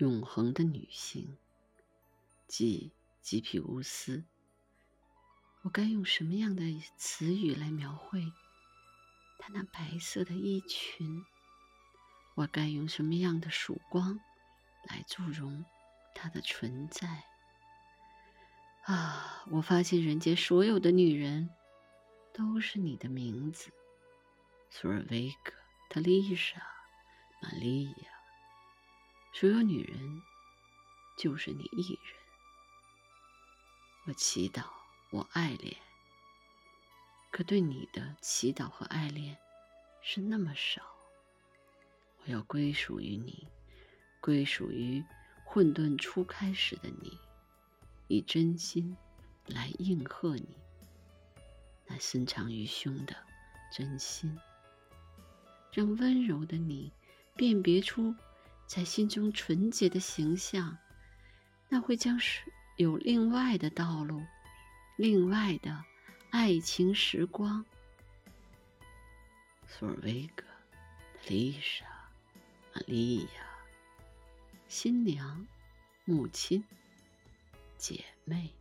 永恒的女性，即吉皮乌斯。我该用什么样的词语来描绘她那白色的衣裙？我该用什么样的曙光来祝融她的存在？啊！我发现人间所有的女人都是你的名字：索尔维格、特丽莎、玛利亚。所有女人就是你一人。我祈祷。我爱恋，可对你的祈祷和爱恋是那么少。我要归属于你，归属于混沌初开时的你，以真心来应和你那深藏于胸的真心，让温柔的你辨别出在心中纯洁的形象，那会将是有另外的道路。另外的爱情时光，索尔维格、丽莎、玛利亚、新娘、母亲、姐妹。